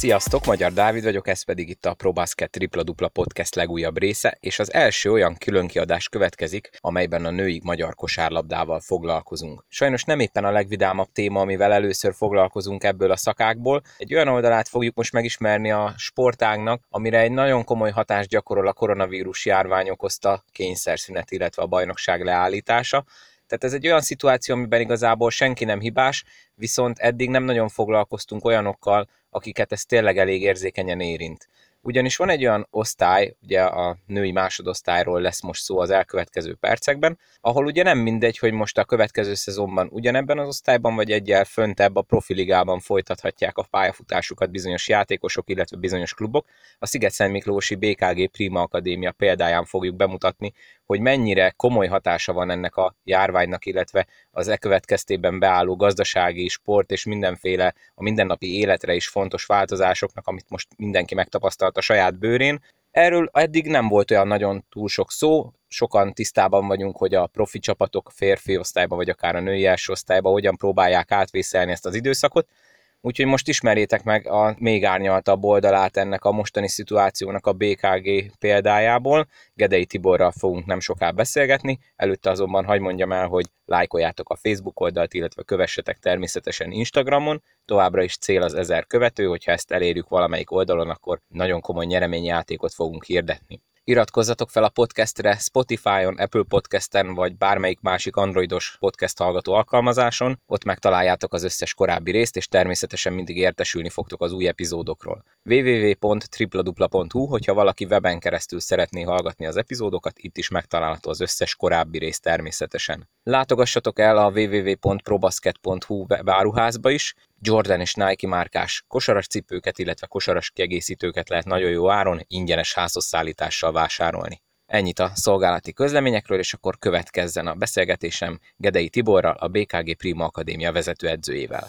Sziasztok, Magyar Dávid vagyok, ez pedig itt a ProBasket Tripla Dupla Podcast legújabb része, és az első olyan különkiadás következik, amelyben a női magyar kosárlabdával foglalkozunk. Sajnos nem éppen a legvidámabb téma, amivel először foglalkozunk ebből a szakákból. Egy olyan oldalát fogjuk most megismerni a sportágnak, amire egy nagyon komoly hatást gyakorol a koronavírus járvány okozta kényszerszünet, illetve a bajnokság leállítása. Tehát ez egy olyan szituáció, amiben igazából senki nem hibás, viszont eddig nem nagyon foglalkoztunk olyanokkal, akiket ez tényleg elég érzékenyen érint. Ugyanis van egy olyan osztály, ugye a női másodosztályról lesz most szó az elkövetkező percekben, ahol ugye nem mindegy, hogy most a következő szezonban ugyanebben az osztályban vagy egyel föntebb a profiligában folytathatják a pályafutásukat bizonyos játékosok, illetve bizonyos klubok. A Sziget-Szent Miklósi BKG Prima Akadémia példáján fogjuk bemutatni, hogy mennyire komoly hatása van ennek a járványnak, illetve az e következtében beálló gazdasági, sport és mindenféle a mindennapi életre is fontos változásoknak, amit most mindenki megtapasztalt a saját bőrén. Erről eddig nem volt olyan nagyon túl sok szó, sokan tisztában vagyunk, hogy a profi csapatok férfi osztályban, vagy akár a női első osztályban hogyan próbálják átvészelni ezt az időszakot, Úgyhogy most ismerjétek meg a még árnyaltabb oldalát ennek a mostani szituációnak a BKG példájából. Gedei Tiborral fogunk nem soká beszélgetni, előtte azonban hagy mondjam el, hogy lájkoljátok a Facebook oldalt, illetve kövessetek természetesen Instagramon. Továbbra is cél az ezer követő, hogyha ezt elérjük valamelyik oldalon, akkor nagyon komoly nyereményjátékot fogunk hirdetni. Iratkozzatok fel a podcastre Spotify-on, Apple Podcasten vagy bármelyik másik androidos podcast hallgató alkalmazáson, ott megtaláljátok az összes korábbi részt, és természetesen mindig értesülni fogtok az új epizódokról. www.tripladupla.hu, hogyha valaki weben keresztül szeretné hallgatni az epizódokat, itt is megtalálható az összes korábbi rész természetesen. Látogassatok el a www.probasket.hu webáruházba is, Jordan és Nike márkás kosaras cipőket, illetve kosaras kiegészítőket lehet nagyon jó áron, ingyenes házhoz szállítással vásárolni. Ennyit a szolgálati közleményekről, és akkor következzen a beszélgetésem Gedei Tiborral, a BKG Prima Akadémia vezetőedzőjével.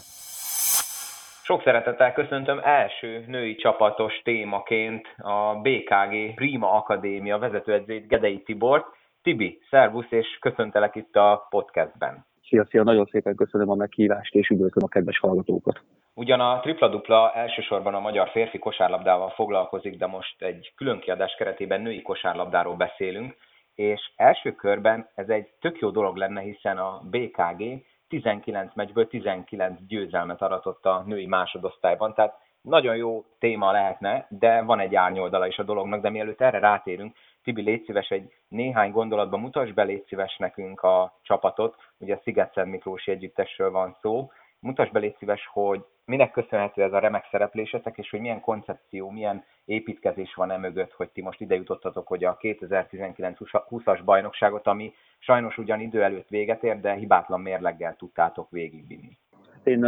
Sok szeretettel köszöntöm első női csapatos témaként a BKG Prima Akadémia vezetőedzőjét Gedei Tibort. Tibi, szervusz, és köszöntelek itt a podcastben. Szia, szia, nagyon szépen köszönöm a meghívást, és üdvözlöm a kedves hallgatókat. Ugyan a tripla-dupla elsősorban a magyar férfi kosárlabdával foglalkozik, de most egy külön kiadás keretében női kosárlabdáról beszélünk, és első körben ez egy tök jó dolog lenne, hiszen a BKG 19 meccsből 19 győzelmet aratott a női másodosztályban, tehát nagyon jó téma lehetne, de van egy árnyoldala is a dolognak, de mielőtt erre rátérünk, Tibi, légy szíves, egy néhány gondolatban mutasd be, légy szíves nekünk a csapatot, ugye a Sziget-Szent Miklósi együttesről van szó, mutasd be, légy szíves, hogy minek köszönhető ez a remek szereplésetek, és hogy milyen koncepció, milyen építkezés van e mögött, hogy ti most ide jutottatok, hogy a 2019-20-as bajnokságot, ami sajnos ugyan idő előtt véget ér, de hibátlan mérleggel tudtátok végigvinni. Én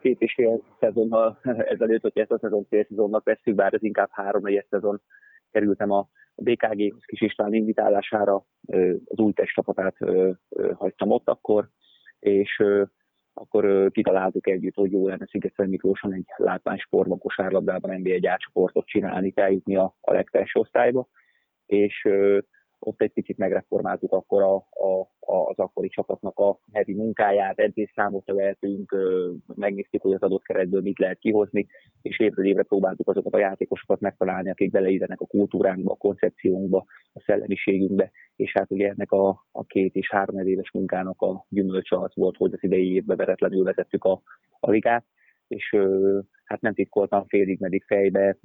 két és fél szezonnal ezelőtt, hogy ezt a szezon fél szezonnak veszük, bár ez inkább három negyed szezon kerültem a BKG Kis István invitálására, az új testcsapatát hagytam ott akkor, és akkor kitaláltuk együtt, hogy jó lenne Sziget Miklóson egy látványsportban, kosárlabdában NBA gyárcsoportot csinálni, eljutni a, a legfelső osztályba, és ott egy picit megreformáltuk akkor a, a, a, az akkori csapatnak a hevi munkáját, edzésszámot növeltünk, megnéztük, hogy az adott keretből mit lehet kihozni, és évről évre próbáltuk azokat a játékosokat megtalálni, akik beleillenek a kultúránkba, a koncepciónkba, a szellemiségünkbe, és hát ugye ennek a, a két és három éves munkának a gyümölcse az volt, hogy az idei évben veretlenül vezettük a, a ligát, és hát nem titkoltam félig meddig fejbe,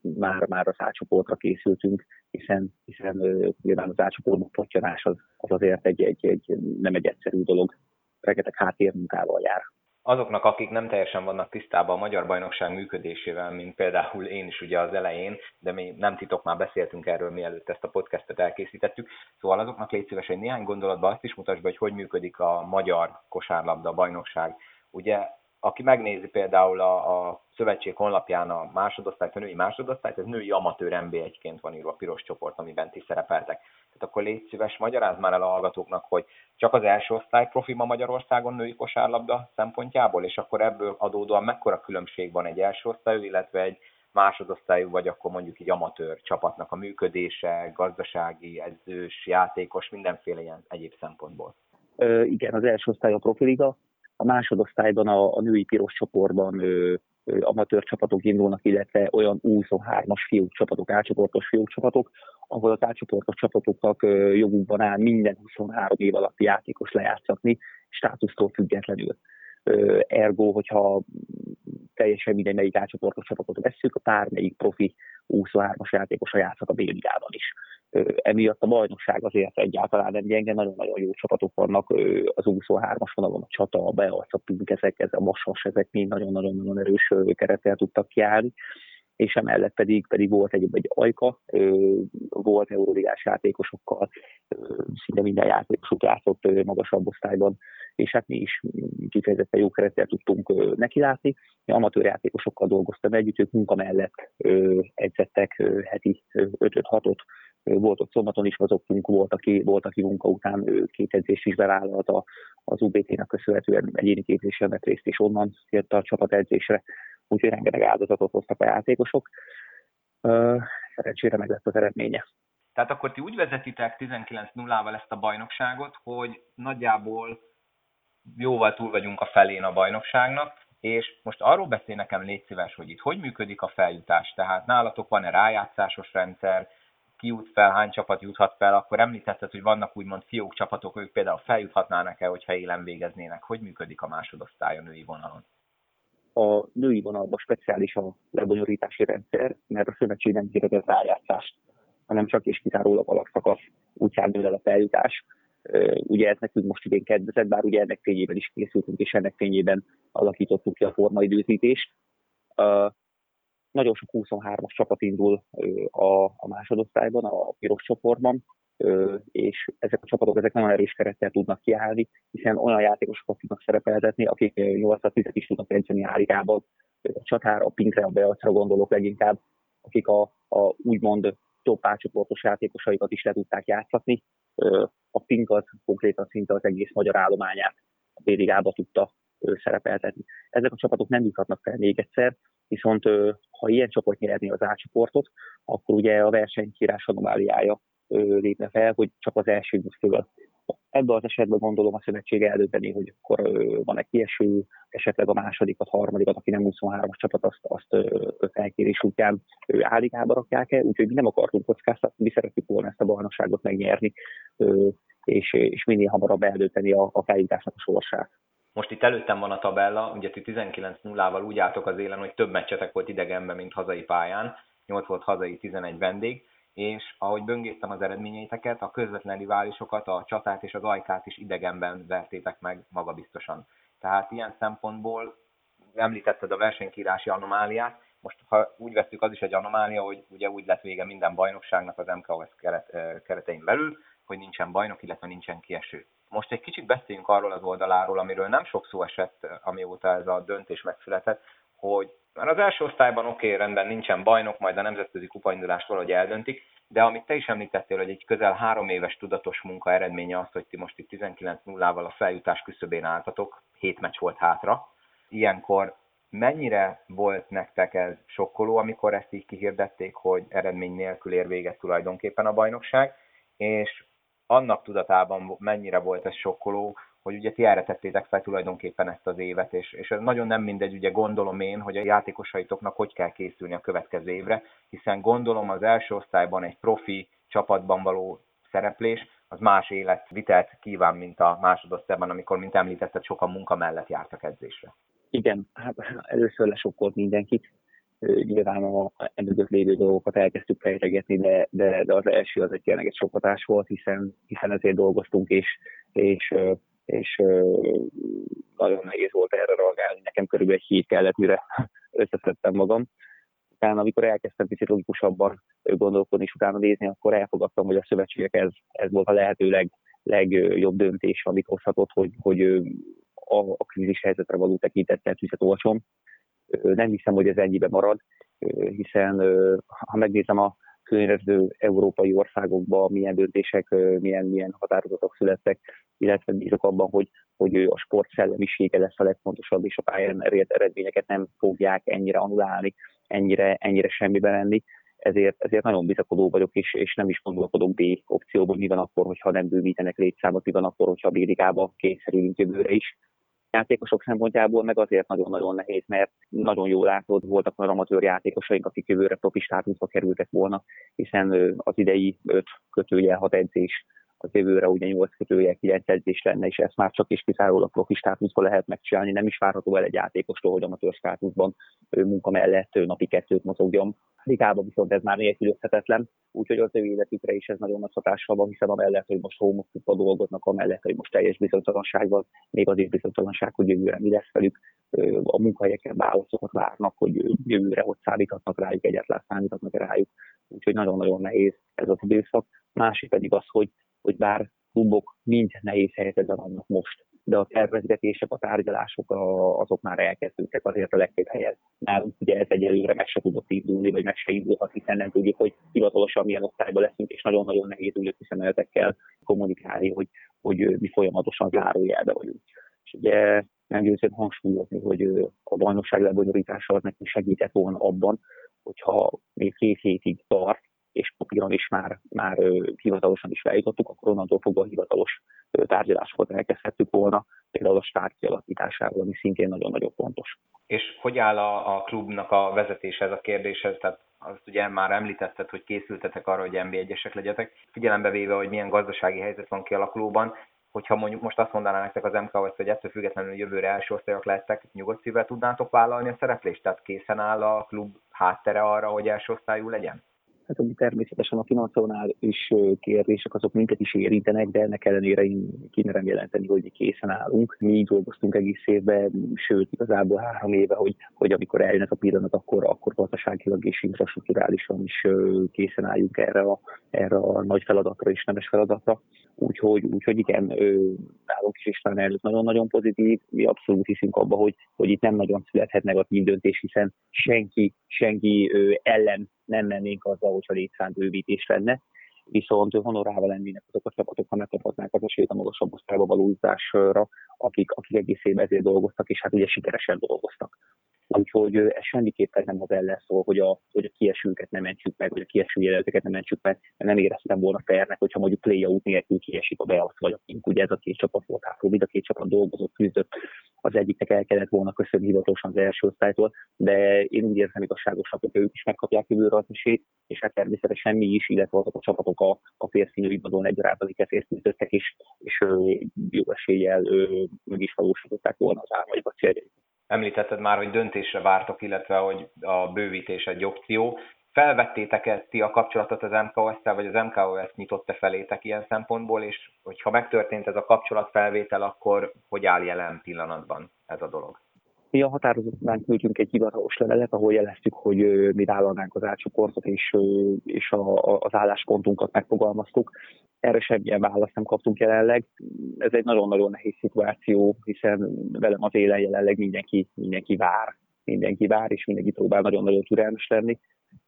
már, már az átcsoportra készültünk, hiszen, hiszen nyilván az átcsoportban pottyanás az, az azért egy, egy, egy, nem egy egyszerű dolog, rengeteg háttérmunkával jár. Azoknak, akik nem teljesen vannak tisztában a Magyar Bajnokság működésével, mint például én is ugye az elején, de mi nem titok, már beszéltünk erről, mielőtt ezt a podcastet elkészítettük. Szóval azoknak légy szíves, hogy néhány gondolatban azt is mutasd be, hogy hogy működik a Magyar Kosárlabda Bajnokság. Ugye aki megnézi például a, a szövetség honlapján a másodosztályt, a női másodosztályt, ez női amatőr NB1-ként van írva a piros csoport, amiben ti szerepeltek. Tehát akkor légy szíves, magyarázd már el a hallgatóknak, hogy csak az első osztály profi ma Magyarországon női kosárlabda szempontjából, és akkor ebből adódóan mekkora különbség van egy első osztályú, illetve egy másodosztályú, vagy akkor mondjuk egy amatőr csapatnak a működése, gazdasági, edzős, játékos, mindenféle ilyen egyéb szempontból. Ö, igen, az első osztály a profiliga, a másodosztályban a, a női piros csoportban ö, amatőr csapatok indulnak, illetve olyan 23-as fiúk csapatok, átcsoportos fiúk csapatok, ahol az átcsoportos csapatoknak jogukban áll minden 23 év alatti játékos lejátszatni, státusztól függetlenül. Ergo, hogyha teljesen mindegy, melyik átcsoportos csapatot veszük, a bármelyik profi 23-as játékos a játszhat a b is. Emiatt a bajnokság azért egyáltalán nem gyenge, nagyon-nagyon jó csapatok vannak az 23-as vonalon, a Csata, a Beac, a Pink, ezek, ez a Vasas, ezek mind nagyon-nagyon erős kerettel tudtak kiállni és emellett pedig, pedig volt egy, egy ajka, volt euroligás játékosokkal, szinte minden játékosuk játszott magasabb osztályban, és hát mi is kifejezetten jó kerettel tudtunk nekilátni. Mi amatőr játékosokkal dolgoztam együtt, ők munka mellett edzettek heti 5-6-ot, volt ott szombaton is mozogtunk, volt aki, volt, aki munka után két edzést is bevállalta az UBT-nek köszönhetően egyéni képzésen vett részt, és onnan jött a csapat edzésre, úgyhogy rengeteg áldozatot hoztak a játékosok. Szerencsére meg lett az eredménye. Tehát akkor ti úgy vezetitek 19-0-val ezt a bajnokságot, hogy nagyjából jóval túl vagyunk a felén a bajnokságnak, és most arról beszél nekem légy szíves, hogy itt hogy működik a feljutás. Tehát nálatok van-e rájátszásos rendszer, ki jut fel, hány csapat juthat fel, akkor említetted, hogy vannak úgymond fiók csapatok, ők például feljuthatnának-e, hogyha élen végeznének. Hogy működik a másodosztály a női vonalon? A női vonalban speciális a lebonyolítási rendszer, mert a szövetség nem hirdetett rájátszást, hanem csak és kizárólag alapszakasz útján dől el a feljutás. Ugye ez nekünk most idén kedvezett, bár ugye ennek fényében is készültünk, és ennek fényében alakítottuk ki a formaidőzítést. Nagyon sok 23-as csapat indul a, a másodosztályban, a piros csoportban, és ezek a csapatok ezek nagyon erős kerettel tudnak kiállni, hiszen olyan játékosokat tudnak szerepeltetni, akik 8-10 is tudnak edzeni árigában. A csatára, a pinkre, a beacra gondolok leginkább, akik a, a úgymond top átcsoportos játékosaikat is le tudták játszatni. A pink az konkrétan szinte az egész magyar állományát a b tudta szerepeltetni. Ezek a csapatok nem juthatnak fel még egyszer, viszont ha ilyen csapat nyerni az átcsoportot, akkor ugye a versenykírás anomáliája lépne fel, hogy csak az első jut. Ebben az esetben gondolom a szövetség eldönteni, hogy akkor van egy kieső, esetleg a másodikat, harmadikat, aki nem 23-as csapat, azt, azt felkérés útján álligába rakják el, úgyhogy mi nem akartunk kockáztatni, mi szeretjük volna ezt a bajnokságot megnyerni, és, és minél hamarabb eldönteni a, a feljutásnak a sorsát. Most itt előttem van a tabella, ugye ti 19-0-val úgy álltok az élen, hogy több meccsetek volt idegenben, mint hazai pályán, 8 volt hazai, 11 vendég, és ahogy böngésztem az eredményeiteket, a közvetlen riválisokat, a csatát és az ajkát is idegenben vertétek meg magabiztosan. Tehát ilyen szempontból említetted a versenykírási anomáliát, most ha úgy veszük, az is egy anomália, hogy ugye úgy lett vége minden bajnokságnak az MKOS keret, keretein belül, hogy nincsen bajnok, illetve nincsen kieső. Most egy kicsit beszéljünk arról az oldaláról, amiről nem sok szó esett, amióta ez a döntés megszületett, hogy már az első osztályban oké, okay, rendben nincsen bajnok, majd a nemzetközi kupaindulást valahogy eldöntik, de amit te is említettél, hogy egy közel három éves tudatos munka eredménye az, hogy ti most itt 19-0-val a feljutás küszöbén álltatok, hét meccs volt hátra. Ilyenkor mennyire volt nektek ez sokkoló, amikor ezt így kihirdették, hogy eredmény nélkül ér véget tulajdonképpen a bajnokság, és annak tudatában mennyire volt ez sokkoló, hogy ugye ti erre tettétek fel tulajdonképpen ezt az évet, és, és nagyon nem mindegy, ugye gondolom én, hogy a játékosaitoknak hogy kell készülni a következő évre, hiszen gondolom az első osztályban egy profi csapatban való szereplés, az más életvitelt kíván, mint a másodosztályban, amikor, mint említetted, sokan munka mellett jártak edzésre. Igen, hát először lesokkolt mindenkit, nyilván a emögött lévő dolgokat elkezdtük fejtegetni, de, de, de az első az egy tényleg egy sokatás volt, hiszen, hiszen ezért dolgoztunk, és, és, és nagyon nehéz volt erre reagálni. Nekem körülbelül egy hét kellett, mire összeszedtem magam. Utána, amikor elkezdtem picit logikusabban gondolkodni, és utána nézni, akkor elfogadtam, hogy a szövetségek ez, ez volt a lehető leg, legjobb döntés, amit hozhatott, hogy, hogy a, a krízis helyzetre való tekintettel tüzet olcsom nem hiszem, hogy ez ennyibe marad, hiszen ha megnézem a környező európai országokban milyen döntések, milyen, milyen határozatok születtek, illetve bízok abban, hogy, hogy a sport szellemisége lesz a legfontosabb, és a pályán elért eredményeket nem fogják ennyire anulálni, ennyire, ennyire semmibe lenni. Ezért, ezért nagyon bizakodó vagyok, és, és nem is gondolkodok B opcióban, mi van akkor, hogyha nem bővítenek létszámot, mi van akkor, hogyha B ligába kényszerülünk jövőre is játékosok szempontjából meg azért nagyon-nagyon nehéz, mert nagyon jól látod, voltak olyan amatőr játékosaink, akik jövőre profi státuszba kerültek volna, hiszen az idei öt kötője, hat edzés az jövőre ugye 8 kötője, 9 edzés lenne, és ezt már csak is kizárólag profi státuszban lehet megcsinálni. Nem is várható el egy játékostól, hogy amatőr státuszban munka mellett napi kettőt mozogjon. Ligában viszont ez már nélkülözhetetlen, úgyhogy az ő életükre is ez nagyon nagy hatással van, hiszen amellett, hogy most home dolgoznak, amellett, hogy most teljes bizonytalanságban, még az is bizonytalanság, hogy jövőre mi lesz velük, a munkahelyeken válaszokat várnak, hogy jövőre ott szállíthatnak rájuk, egyetlen számíthatnak rájuk. Úgyhogy nagyon-nagyon nehéz ez az időszak. Másik pedig az, hogy hogy bár klubok mind nehéz helyzetben vannak most, de a tervezgetések, a tárgyalások azok már elkezdődtek azért a legtöbb helyen. Nálunk ugye ez egyelőre meg se tudott indulni, vagy meg se indulhat, hiszen nem tudjuk, hogy hivatalosan milyen osztályban leszünk, és nagyon-nagyon nehéz ügyötti szemeletekkel kommunikálni, hogy, hogy mi folyamatosan zárójelbe vagyunk. És ugye nem győzően hangsúlyozni, hogy a bajnokság lebonyolítása az nekünk segített volna abban, hogyha még két hétig tart, és papíron is már, már hivatalosan is feljutottuk, akkor onnantól fogva hivatalos tárgyalásokat elkezdhettük volna, például a stár kialakításával, ami szintén nagyon-nagyon fontos. És hogy áll a, a klubnak a vezetése ez a kérdéshez? Tehát azt ugye már említetted, hogy készültetek arra, hogy NB1-esek legyetek. Figyelembe véve, hogy milyen gazdasági helyzet van kialakulóban, hogyha mondjuk most azt mondaná nektek az MKV, hogy ettől függetlenül jövőre első osztályok lettek, nyugodt szívvel tudnátok vállalni a szereplést? Tehát készen áll a klub háttere arra, hogy első osztályú legyen? Hát ami természetesen a finanszionális kérdések azok minket is érintenek, de ennek ellenére én kimerem jelenteni, hogy mi készen állunk. Mi így dolgoztunk egész évben, sőt igazából három éve, hogy, hogy amikor eljön ez a pillanat, akkor, akkor gazdaságilag és infrastruktúrálisan is készen álljunk erre a, erre a nagy feladatra és nemes feladatra. Úgyhogy, úgyhogy igen, nálunk is István előtt nagyon-nagyon pozitív. Mi abszolút hiszünk abba, hogy, hogy itt nem nagyon születhet negatív döntés, hiszen senki, senki ellen nem mennénk azzal, hogyha létszám bővítés lenne, viszont honorával lennének azok a csapatok, ha megkaphatnák az esélyt a magasabb osztályba való akik, akik egész évben ezért dolgoztak, és hát ugye sikeresen dolgoztak. Úgyhogy ez semmiképpen nem az ellen szól, hogy a, hogy a kiesőket nem mentsük meg, vagy a kieső jelölteket nem mentsük meg, mert nem éreztem volna fairnek, hogyha mondjuk play-out nélkül kiesik a Beasz vagy a Pink. Ugye ez a két csapat volt mind a két csapat dolgozott, küzdött, az egyiknek el kellett volna köszönni hivatalosan az első osztálytól, de én úgy érzem igazságosabb, hogy ők is megkapják jövőre az esélyt, és hát természetesen mi is, illetve azok a csapatok a, a férfi ibadon egyaránt, akik ezért küzdöttek, és, és jó eséllyel meg is valósították volna az álmaikat, céljaikat. Említetted már, hogy döntésre vártok, illetve hogy a bővítés egy opció. Felvettétek-e ti a kapcsolatot az MKOS-tel, vagy az MKOS nyitotta felétek ilyen szempontból, és hogyha megtörtént ez a kapcsolatfelvétel, akkor hogy áll jelen pillanatban ez a dolog? Mi a határozatban küldtünk egy hivatalos levelet, ahol jeleztük, hogy mi vállalnánk az átcsoportot, és, és a, az álláspontunkat megfogalmaztuk. Erre semmilyen választ nem kaptunk jelenleg. Ez egy nagyon-nagyon nehéz szituáció, hiszen velem az élen jelenleg mindenki, mindenki vár. Mindenki vár, és mindenki próbál nagyon-nagyon türelmes lenni.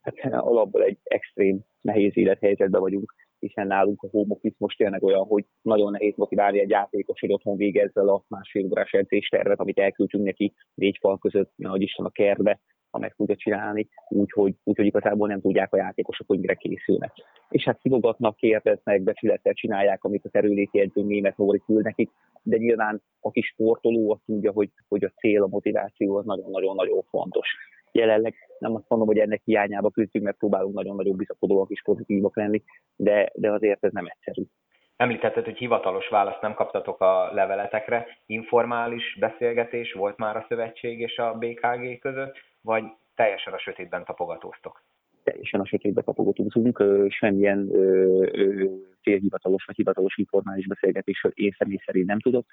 Hát alapból egy extrém nehéz élethelyzetben vagyunk hiszen nálunk a home office most tényleg olyan, hogy nagyon nehéz motiválni egy játékos, hogy otthon végezzel a másfél órás edzéstervet, amit elküldtünk neki négy fal között, nagy Isten a kertbe, ha meg tudja csinálni, úgyhogy, úgyhogy igazából nem tudják a játékosok, hogy mire készülnek. És hát szivogatnak, kérdeznek, becsülettel csinálják, amit a terüléti edző német Nóri küld nekik, de nyilván aki sportoló azt tudja, hogy, hogy a cél, a motiváció az nagyon-nagyon-nagyon fontos jelenleg nem azt mondom, hogy ennek hiányába küzdünk, mert próbálunk nagyon-nagyon bizakodóak és pozitívak lenni, de, de azért ez nem egyszerű. Említetted, hogy hivatalos választ nem kaptatok a leveletekre. Informális beszélgetés volt már a szövetség és a BKG között, vagy teljesen a sötétben tapogatóztok? Teljesen a sötétben tapogatózunk, semmilyen félhivatalos vagy hivatalos informális beszélgetésről én személy szerint nem tudok,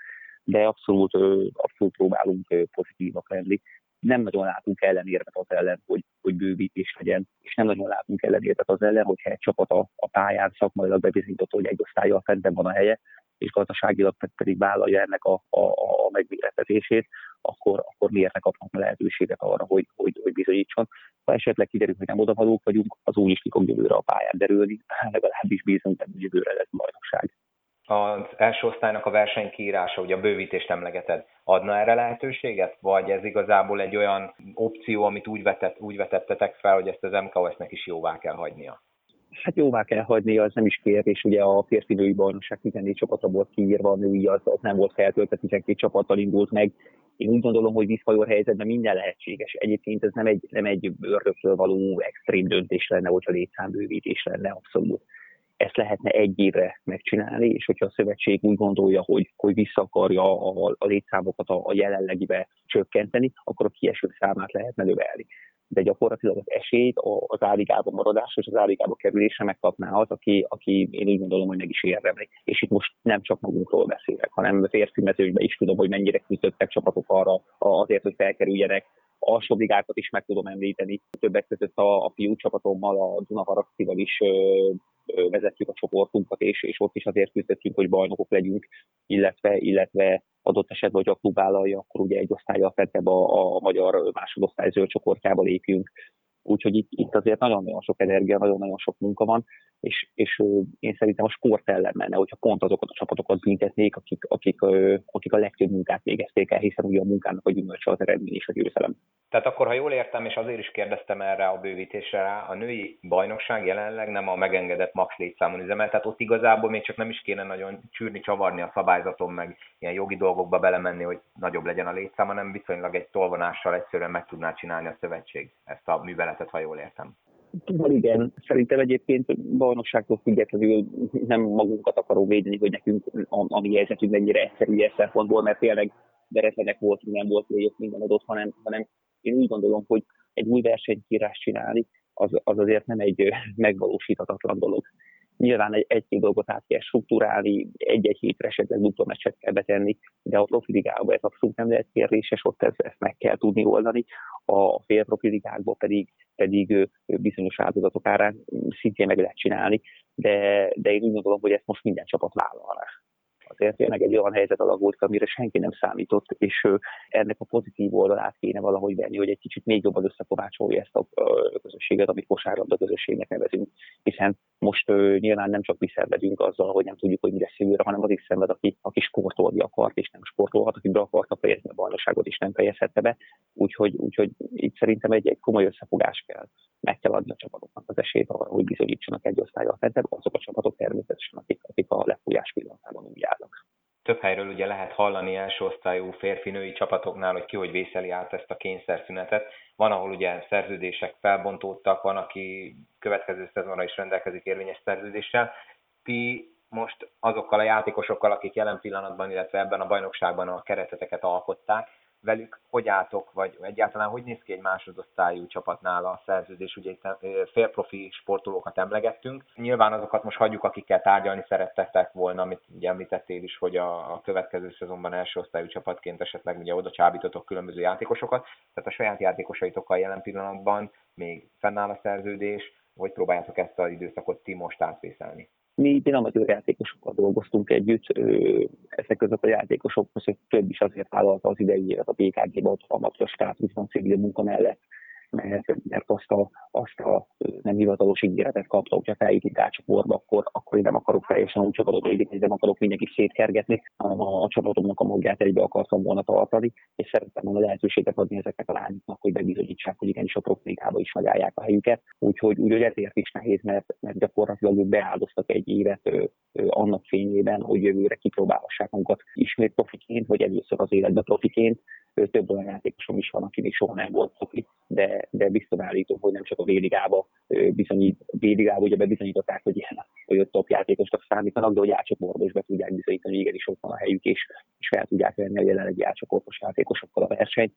de abszolút, abszolút próbálunk pozitívak lenni nem nagyon látunk ellenérvet az ellen, hogy, hogy bővítés legyen, és nem nagyon látunk ellenérvet az ellen, hogyha egy csapat a, a pályán szakmailag bebizonyított, hogy egy osztálya fentben van a helye, és gazdaságilag pedig vállalja ennek a, a, a megméretezését, akkor, akkor miért ne kapnak lehetőséget arra, hogy, hogy, hogy bizonyítson. Ha esetleg kiderül, hogy nem odavalók vagyunk, az úgy is ki fog jövőre a pályán derülni, legalábbis bízunk, hogy jövőre lesz bajnokság az első osztálynak a versenykiírása, ugye a bővítést emlegeted, adna erre lehetőséget? Vagy ez igazából egy olyan opció, amit úgy, vetett, úgy vetettetek fel, hogy ezt az MKOS-nek is jóvá kell hagynia? Hát jóvá kell hagyni, az nem is kérdés, ugye a férfi női bajnokság 14 csapatra volt kiírva, a női az, az nem volt feltöltve, 12 csapattal indult meg. Én úgy gondolom, hogy visszajor helyzetben minden lehetséges. Egyébként ez nem egy, nem egy ördögtől való extrém döntés lenne, hogyha létszámbővítés lenne, abszolút ezt lehetne egy évre megcsinálni, és hogyha a szövetség úgy gondolja, hogy, hogy vissza akarja a, a létszámokat a, a jelenlegibe csökkenteni, akkor a kiesők számát lehetne növelni de gyakorlatilag az esélyt az áligában maradásra és az áligában kerülésre megkapná az, aki, aki én úgy gondolom, hogy meg is érdemli. És itt most nem csak magunkról beszélek, hanem férfi mezőnyben is tudom, hogy mennyire küzdöttek csapatok arra azért, hogy felkerüljenek. Alsó ligákat is meg tudom említeni. Többek között a, a fiú csapatommal, a Dunaharasztival is ö, vezetjük a csoportunkat, és, és ott is azért küzdöttünk, hogy bajnokok legyünk, illetve, illetve adott esetben, hogy a klub vállalja, akkor ugye egy osztályjal fentebb a, a magyar másodosztály zöld csoportjába lépjünk. Úgyhogy itt, itt azért nagyon-nagyon sok energia, nagyon-nagyon sok munka van, és, és én szerintem a sport ellen menne, hogyha pont azokat a csapatokat büntetnék, akik, akik, akik a legtöbb munkát végezték el, hiszen ugye a munkának a gyümölcse az eredmény és a győzelem. Tehát akkor, ha jól értem, és azért is kérdeztem erre a bővítésre a női bajnokság jelenleg nem a megengedett max létszámon üzemel, tehát ott igazából még csak nem is kéne nagyon csűrni, csavarni a szabályzaton, meg ilyen jogi dolgokba belemenni, hogy nagyobb legyen a létszám, hanem viszonylag egy tolvonással egyszerűen meg tudná csinálni a szövetség ezt a műveletet, ha jól értem. Tudom, igen. Szerintem egyébként bajnokságtól függetlenül nem magunkat akaró védeni, hogy nekünk a, a mi helyzetünk mennyire egyszerű ilyen szempontból, mert tényleg veretlenek voltunk, nem volt még minden adott, hanem, hanem én úgy gondolom, hogy egy új versenykírás csinálni, az, az azért nem egy megvalósíthatatlan dolog. Nyilván egy, egy-két dolgot át kell struktúrálni, egy-egy hétre esetleg meccset kell betenni, de a profiligába ez abszolút nem lehet kérdéses, ott ezt, ezt meg kell tudni oldani. A félprofiligákban pedig, pedig bizonyos áldozatok árán szintén meg lehet csinálni, de, de én úgy gondolom, hogy ezt most minden csapat vállalná azért tényleg egy olyan helyzet alakult, amire senki nem számított, és ennek a pozitív oldalát kéne valahogy venni, hogy egy kicsit még jobban összekovácsolja ezt a közösséget, amit kosárlabda közösségnek nevezünk, hiszen most nyilván nem csak mi azzal, hogy nem tudjuk, hogy mi lesz jövőre, hanem az is szenved, aki, aki sportolni akart, és nem sportolhat, aki be akarta fejezni a bajnokságot, és nem fejezhette be. Úgyhogy, úgyhogy itt szerintem egy, egy komoly összefogás kell. Meg kell adni a csapatoknak az esélyt arra, hogy bizonyítsanak egy osztályal fentebb, azok a csapatok természetesen, akik, akik a lefújás pillanatában úgy állnak. Több helyről ugye lehet hallani első osztályú férfi-női csapatoknál, hogy ki hogy vészeli át ezt a kényszerszünetet. Van, ahol ugye szerződések felbontódtak, van, aki következő szezonra is rendelkezik érvényes szerződéssel. Ti most azokkal a játékosokkal, akik jelen pillanatban, illetve ebben a bajnokságban a kereteteket alkották, velük hogy álltok, vagy egyáltalán hogy néz ki egy másodosztályú csapatnál a szerződés, ugye itt félprofi sportolókat emlegettünk. Nyilván azokat most hagyjuk, akikkel tárgyalni szerettek volna, amit ugye említettél is, hogy a, a következő szezonban első osztályú csapatként esetleg ugye oda csábítotok különböző játékosokat, tehát a saját játékosaitokkal jelen pillanatban még fennáll a szerződés, hogy próbáljátok ezt az időszakot ti most átvészelni? Mi amatőr játékosokkal dolgoztunk együtt, ezek között a játékosok között több is azért vállalta az idei évet a BKG-ban, ott amatőr státuszban civil munka mellett mert, mert azt a, azt a nem hivatalos ígéretet kapta, hogyha feljutunk átcsoportba, akkor, akkor én nem akarok teljesen úgy csapatot építeni, nem akarok mindenkit szétkergetni, hanem a, a csapatomnak a magját egybe akartam volna tartani, és szerettem volna lehetőséget adni ezeknek a lányoknak, hogy bebizonyítsák, hogy igenis a profiligában is megállják a helyüket. Úgyhogy, úgyhogy ezért is nehéz, mert, mert gyakorlatilag ők beáldoztak egy évet ö, ö, annak fényében, hogy jövőre kipróbálhassák magukat ismét profiként, vagy először az életbe profiként. Több olyan játékosom is van, aki még soha nem volt profi, de de, biztos állítom, hogy nem csak a véligába bizonyít, véligába ugye bebizonyították, hogy ilyen, hogy ott top játékosnak számítanak, de hogy átcsoportba is be tudják bizonyítani, hogy igenis ott van a helyük, és, és fel tudják venni a jelenlegi átcsoportos játékosokkal a versenyt.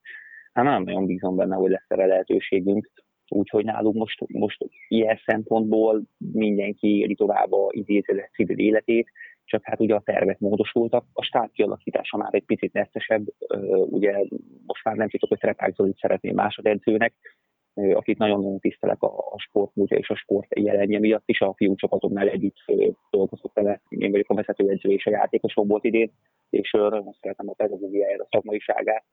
Hát nem nagyon bízom benne, hogy lesz erre lehetőségünk. Úgyhogy nálunk most, most ilyen szempontból mindenki éli tovább a idézőlet civil életét, csak hát ugye a tervek módosultak, a stát kialakítása már egy picit neccesebb, ugye most már nem tudok, hogy Trepák Zolit szeretném másodedzőnek, akit nagyon-nagyon tisztelek a, a sportmúltja és a sport jelenje miatt is, a fiú csapatomnál együtt dolgozott vele, én vagyok a vezetőedző és a játékosom volt idén, és nagyon szeretem a pedagógiáját, a szakmaiságát,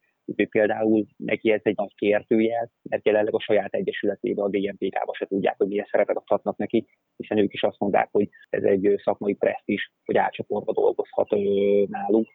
például neki ez egy nagy kértőjel, mert jelenleg a saját egyesületében, a DMPK-ba se tudják, hogy milyen szerepet adhatnak neki, hiszen ők is azt mondják, hogy ez egy szakmai presztis, hogy átcsoportba dolgozhat náluk.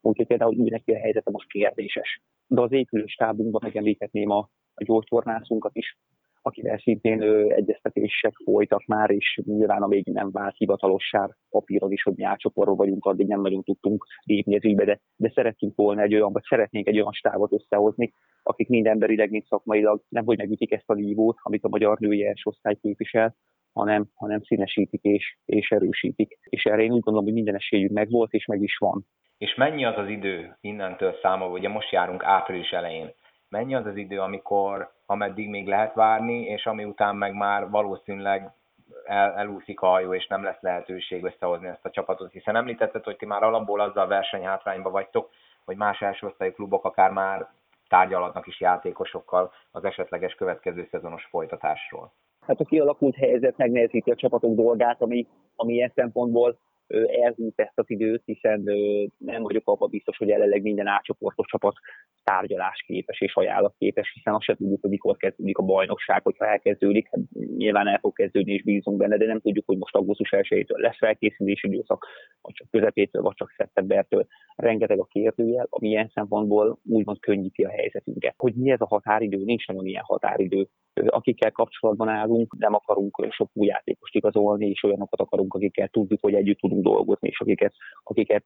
Úgyhogy például úgy neki a helyzete most kérdéses. De az épülő stábunkban megemlíthetném a, a gyógytornászunkat is, akivel szintén egyeztetések folytak már, és nyilván még nem vált hivatalossá papíron is, hogy mi átcsoportban vagyunk, addig nem nagyon tudtunk lépni az ügybe, de, de szeretünk volna egy olyan, vagy szeretnénk egy olyan stávot összehozni, akik mind emberileg, mind szakmailag nem hogy megütik ezt a lívót, amit a magyar női első osztály képvisel, hanem, hanem színesítik és, és erősítik. És erre én úgy gondolom, hogy minden esélyünk megvolt, és meg is van. És mennyi az az idő innentől számolva, ugye most járunk április elején, mennyi az az idő, amikor, ameddig még lehet várni, és ami után meg már valószínűleg el, elúszik a hajó, és nem lesz lehetőség összehozni ezt a csapatot, hiszen említetted, hogy ti már alapból azzal versenyhátrányba vagytok, hogy más elsőosztályú klubok akár már tárgyalatnak is játékosokkal az esetleges következő szezonos folytatásról. Hát a kialakult helyzet megnehezíti a csapatok dolgát, ami, ami ilyen szempontból elhúz ezt az időt, hiszen nem vagyok abban biztos, hogy jelenleg minden átcsoportos csapat tárgyalásképes és ajánlatképes, hiszen azt sem tudjuk, hogy mikor kezdődik a bajnokság, hogyha elkezdődik. Hát nyilván el fog kezdődni és bízunk benne, de nem tudjuk, hogy most augusztus 1-től lesz felkészülési időszak, vagy csak közepétől, vagy csak szeptembertől. Rengeteg a kérdőjel, ami ilyen szempontból úgymond könnyíti a helyzetünket. Hogy mi ez a határidő, nincs nagyon ilyen határidő. Akikkel kapcsolatban állunk, nem akarunk sok új játékost igazolni, és olyanokat akarunk, akikkel tudjuk, hogy együtt tudunk dolgozni, és akiket, akiket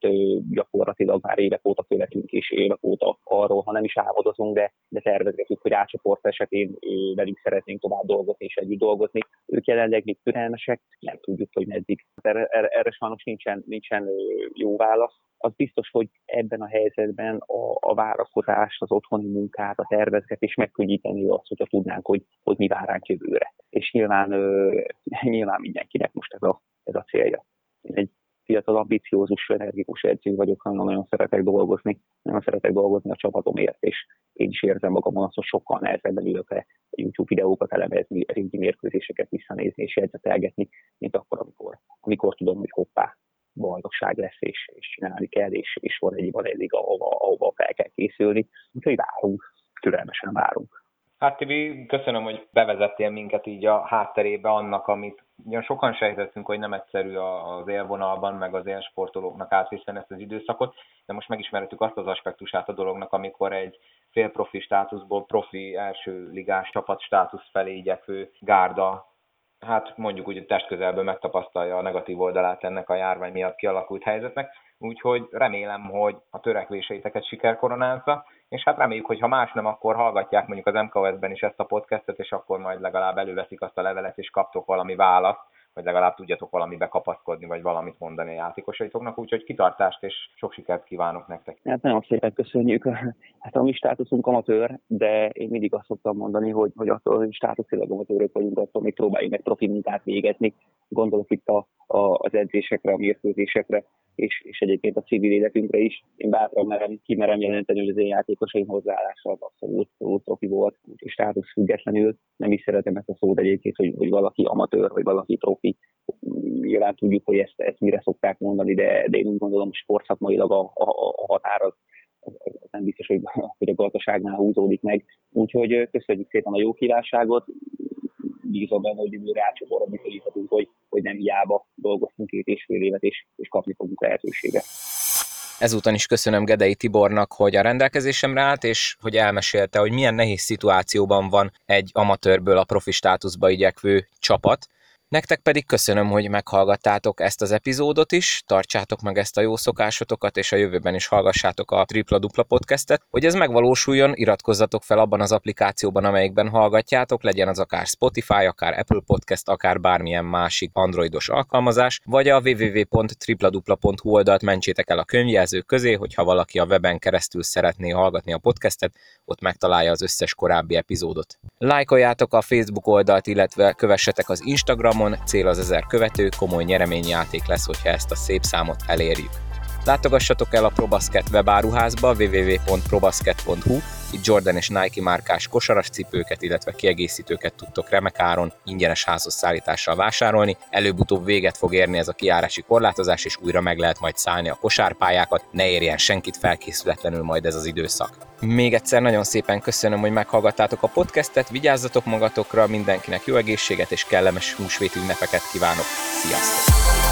gyakorlatilag már évek óta követünk, és évek óta arról, ha nem is álmodozunk, de, de tervezgetjük, hogy átcsoport esetén velük szeretnénk tovább dolgozni és együtt dolgozni. Ők jelenleg még türelmesek, nem tudjuk, hogy meddig. Erre, erre, erre sajnos nincsen, nincsen jó válasz. Az biztos, hogy ebben a helyzetben a, a várakozást, az otthoni munkát, a tervezgetés megkönnyíteni azt, hogyha tudnánk, hogy, hogy mi vár ránk jövőre. És nyilván, ö, nyilván mindenkinek most ez a, ez a célja. Én egy fiatal, ambiciózus, energikus edző vagyok, hanem nagyon szeretek dolgozni, nagyon szeretek dolgozni a csapatomért, és én is érzem magamon azt, hogy sokkal nehezebben ülök le YouTube videókat elemezni, régi mérkőzéseket visszanézni és jegyzetelgetni, mint akkor, amikor, amikor tudom, hogy hoppá, boldogság lesz, és, és csinálni kell, és, és van egy van eddig, ahova, ahova fel kell készülni. Úgyhogy várunk, türelmesen várunk. Hát Tibi, köszönöm, hogy bevezettél minket így a hátterébe annak, amit ugyan sokan sejtettünk, hogy nem egyszerű az élvonalban, meg az élsportolóknak átviszteni ezt az időszakot, de most megismertük azt az aspektusát a dolognak, amikor egy félprofi státuszból profi első ligás csapat státusz felé igyekvő gárda hát mondjuk úgy, testközelből megtapasztalja a negatív oldalát ennek a járvány miatt kialakult helyzetnek, úgyhogy remélem, hogy a törekvéseiteket sikerkoronázza, és hát reméljük, hogy ha más nem, akkor hallgatják mondjuk az MKS-ben is ezt a podcastet, és akkor majd legalább előveszik azt a levelet, és kaptok valami választ, vagy legalább tudjatok valamibe kapaszkodni, vagy valamit mondani a játékosaitoknak, úgyhogy kitartást és sok sikert kívánok nektek. Hát nagyon szépen köszönjük. Hát a mi státuszunk amatőr, de én mindig azt szoktam mondani, hogy, hogy attól, hogy státuszilag amatőrök vagyunk, attól még próbáljuk meg profi munkát végezni. Gondolok itt a, a, az edzésekre, a mérkőzésekre, és, és egyébként a civil életünkre is. Én bátran merem, kimerem jelenteni, hogy az én játékosaim hozzáállása az abszolút, abszolút profi volt, és státusz függetlenül. Nem is szeretem ezt a szót egyébként, hogy, hogy valaki amatőr, vagy valaki profi. Nyilván tudjuk, hogy ezt, ezt mire szokták mondani, de, de én úgy gondolom, hogy sportszakmailag a, a, a határ az, az nem biztos, hogy, hogy a gazdaságnál húzódik meg. Úgyhogy köszönjük szépen a jó kívánságot, bízom benne, hogy jövőre átcsoporra bizonyíthatunk, hogy, hogy nem hiába dolgoztunk két és fél évet, és, és kapni fogunk lehetőséget. Ezúton is köszönöm Gedei Tibornak, hogy a rendelkezésemre állt, és hogy elmesélte, hogy milyen nehéz szituációban van egy amatőrből a profi státuszba igyekvő csapat, Nektek pedig köszönöm, hogy meghallgattátok ezt az epizódot is, tartsátok meg ezt a jó szokásotokat, és a jövőben is hallgassátok a Tripla Dupla podcastet. Hogy ez megvalósuljon, iratkozzatok fel abban az applikációban, amelyikben hallgatjátok, legyen az akár Spotify, akár Apple Podcast, akár bármilyen másik androidos alkalmazás, vagy a www.tripladupla.hu oldalt mentsétek el a könyvjelzők közé, hogyha valaki a weben keresztül szeretné hallgatni a podcastet, ott megtalálja az összes korábbi epizódot. Lájkoljátok a Facebook oldalt, illetve kövessetek az Instagram Instagramon, cél az ezer követő, komoly nyereményjáték lesz, hogyha ezt a szép számot elérjük. Látogassatok el a Probasket webáruházba www.probasket.hu, itt Jordan és Nike márkás kosaras cipőket, illetve kiegészítőket tudtok remek áron ingyenes házhoz szállítással vásárolni. Előbb-utóbb véget fog érni ez a kiárási korlátozás, és újra meg lehet majd szállni a kosárpályákat, ne érjen senkit felkészületlenül majd ez az időszak. Még egyszer nagyon szépen köszönöm, hogy meghallgattátok a podcastet, vigyázzatok magatokra, mindenkinek jó egészséget és kellemes húsvéti ünnepeket kívánok. Sziasztok!